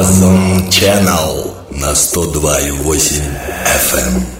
Blossom Channel на 102,8 FM.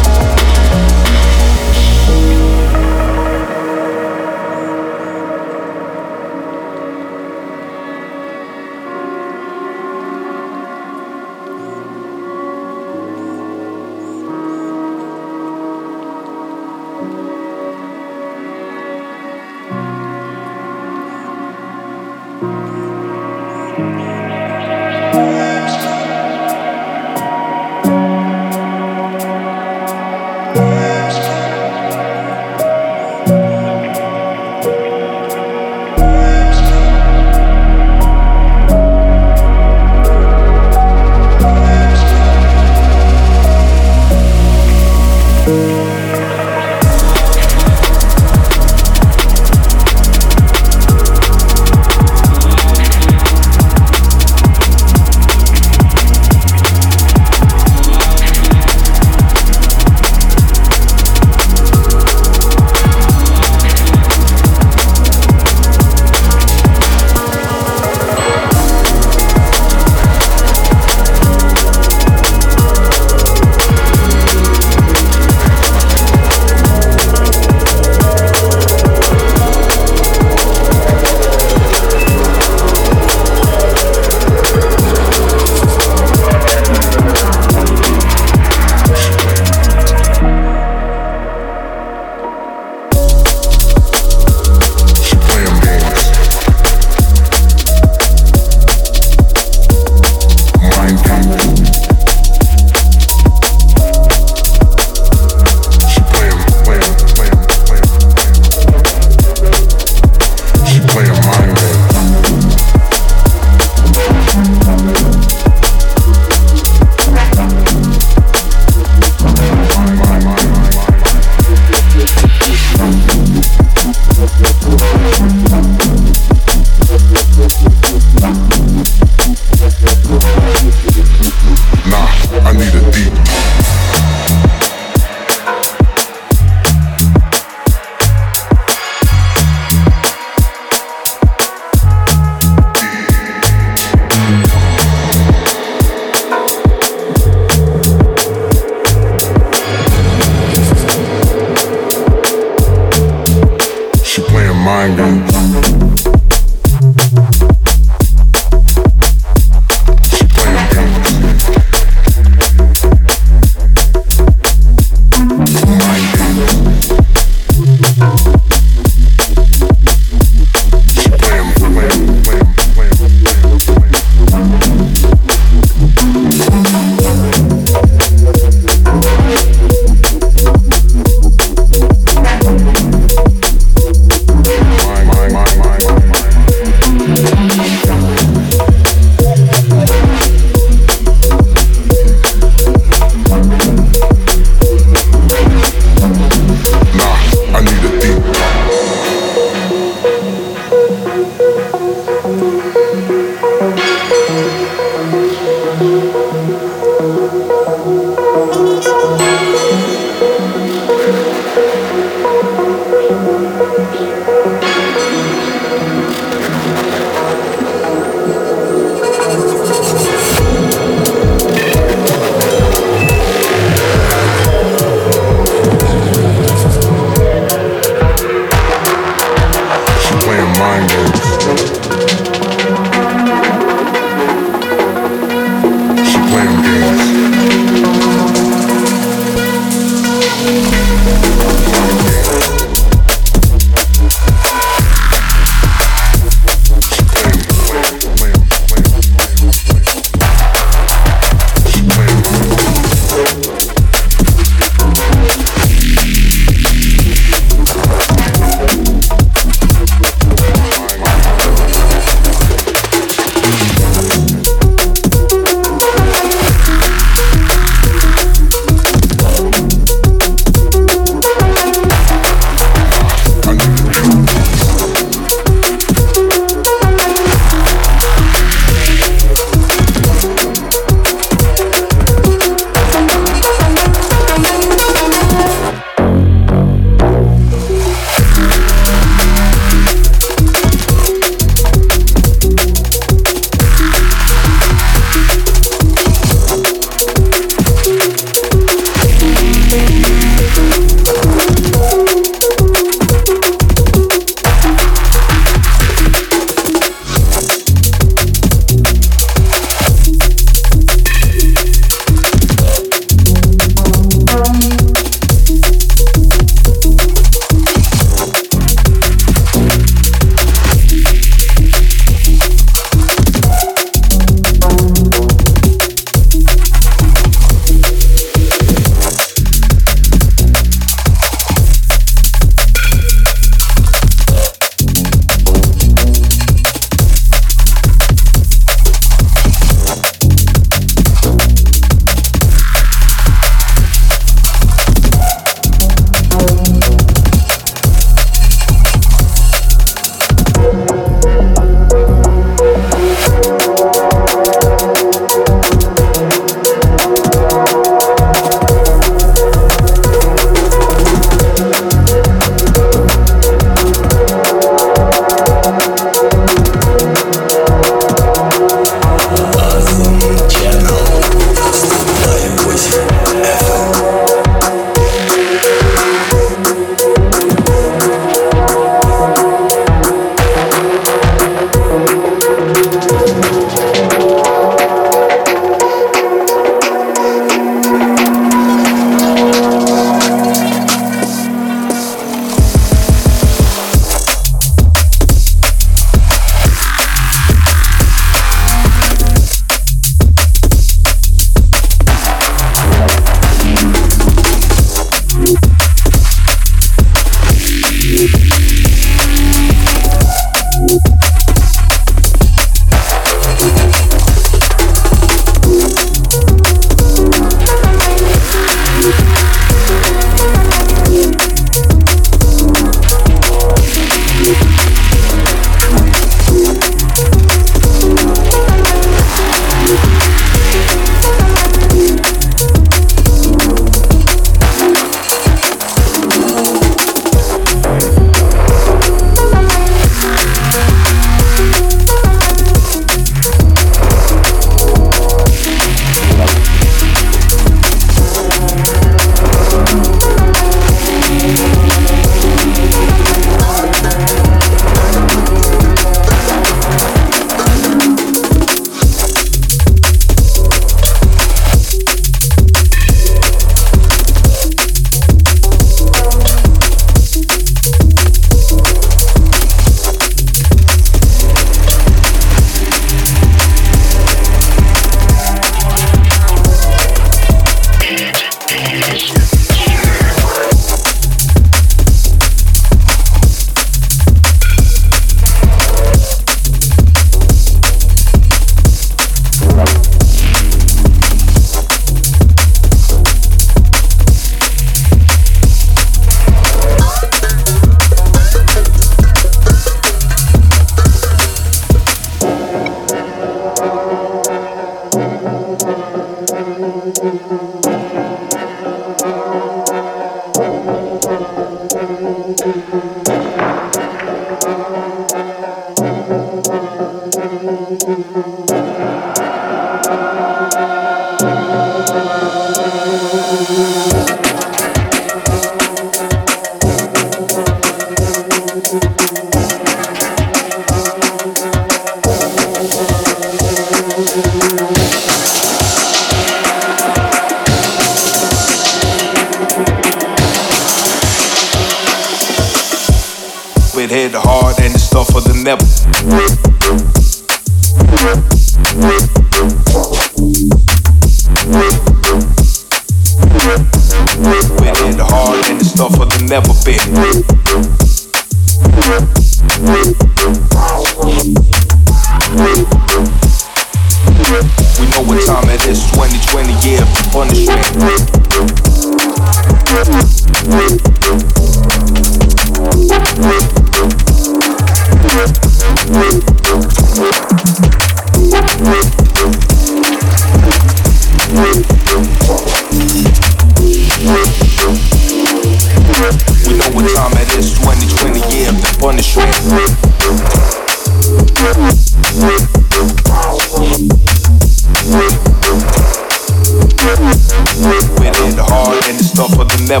We know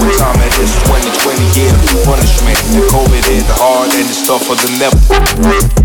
what time it is, 2020 years, punishment, the COVID hit hard and it's tougher than ever.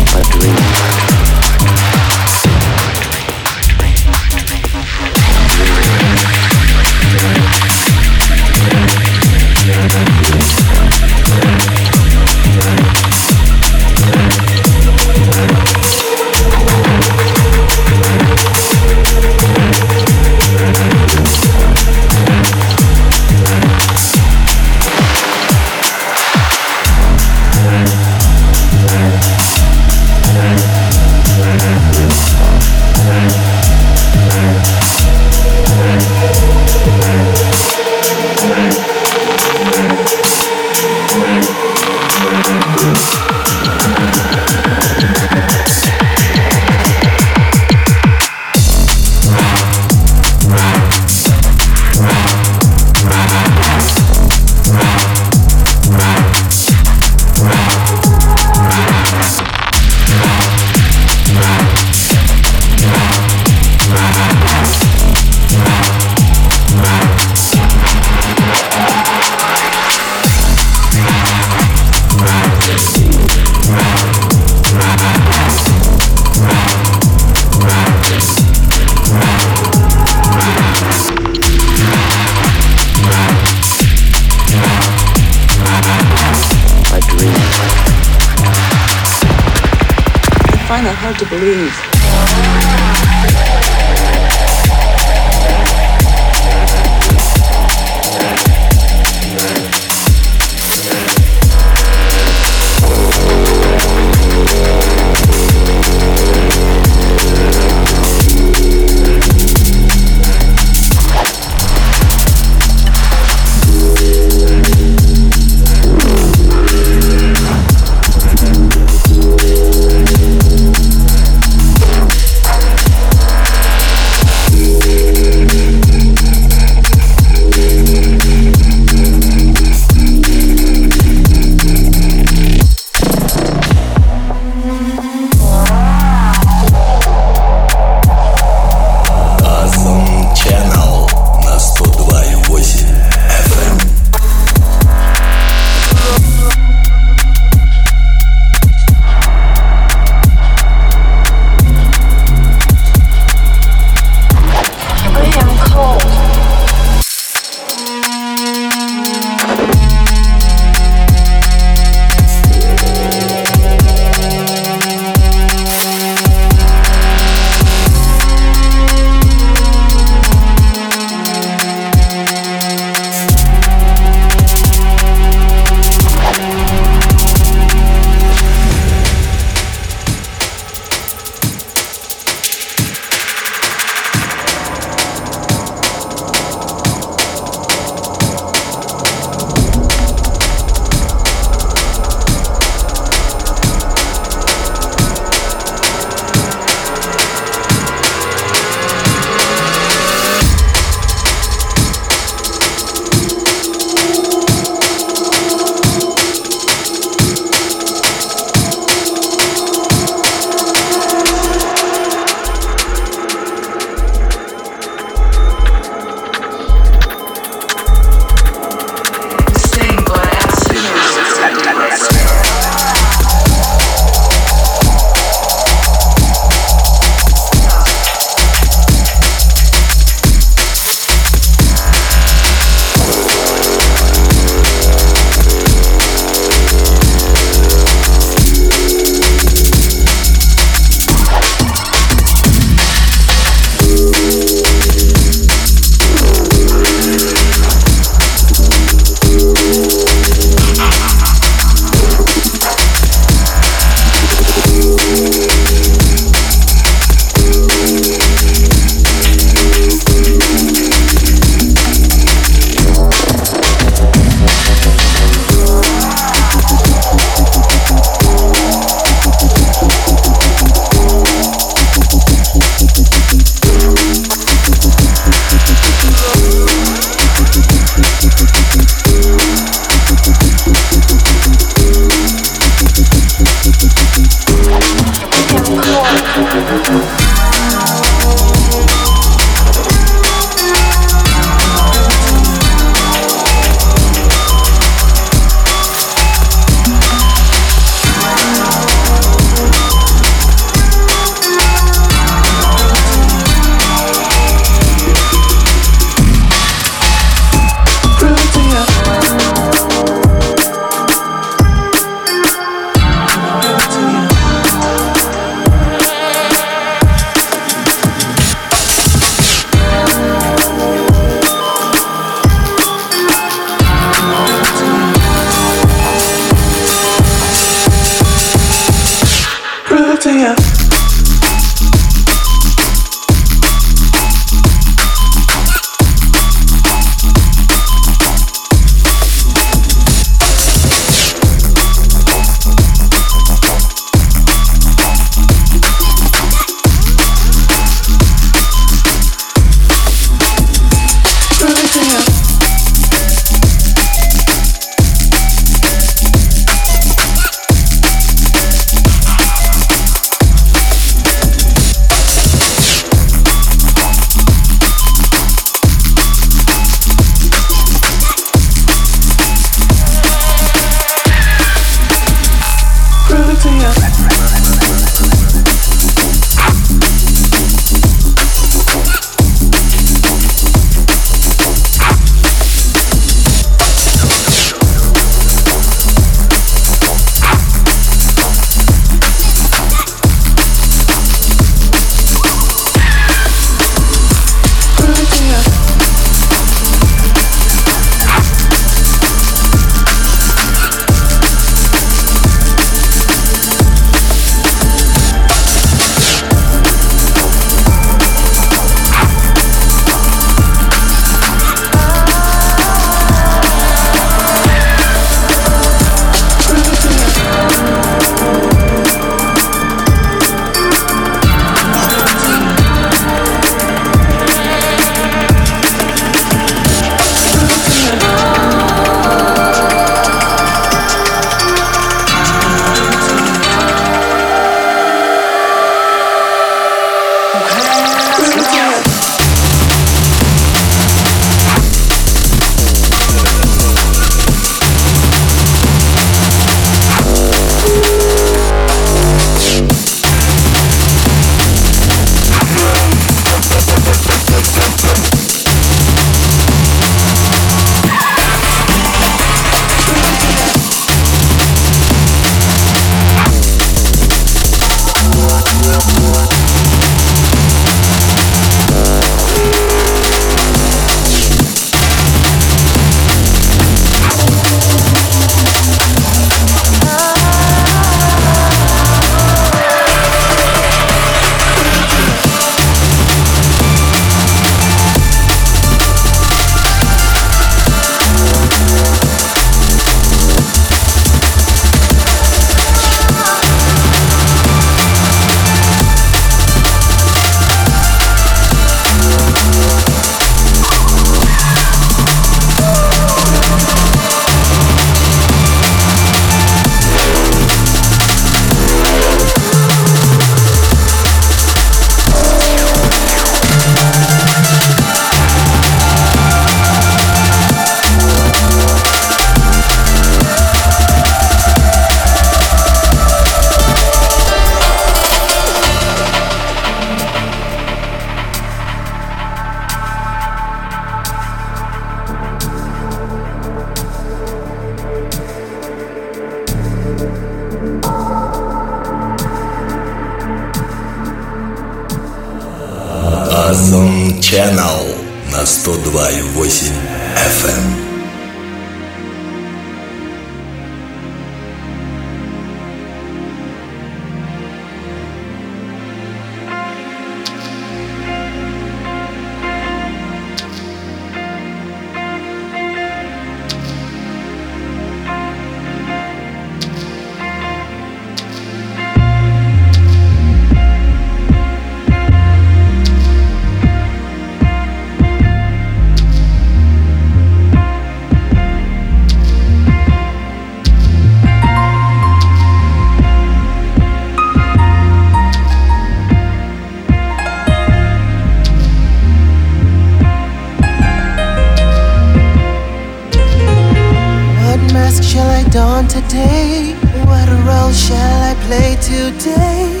dawn today. What role shall I play today?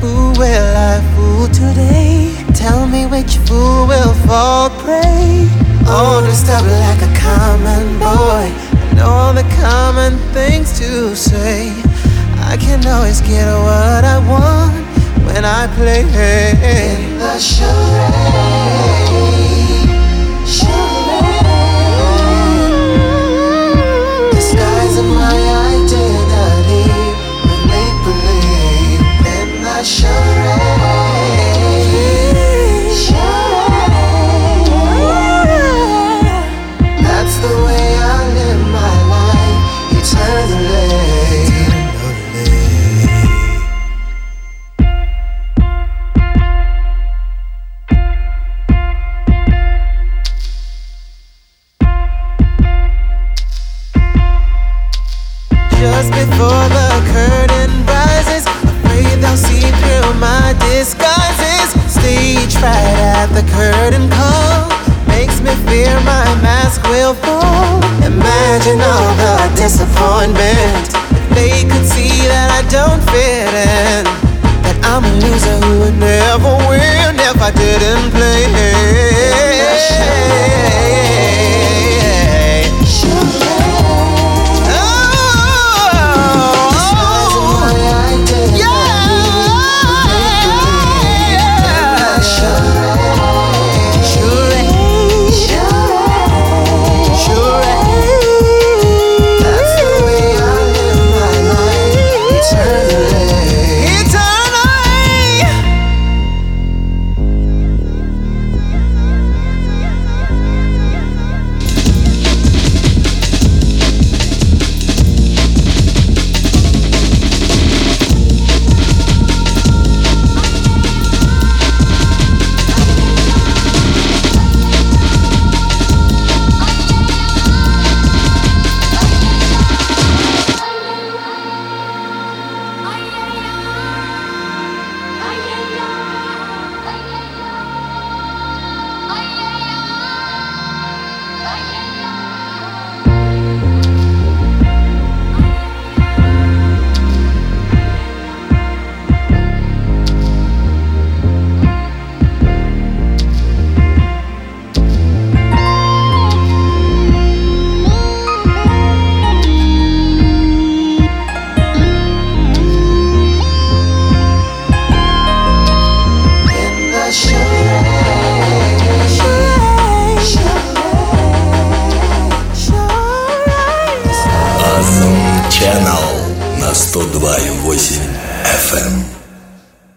Who will I fool today? Tell me which fool will fall prey. Oh, the stuff like a common boy. and know all the common things to say. I can always get what I want when I play in the charade. shine.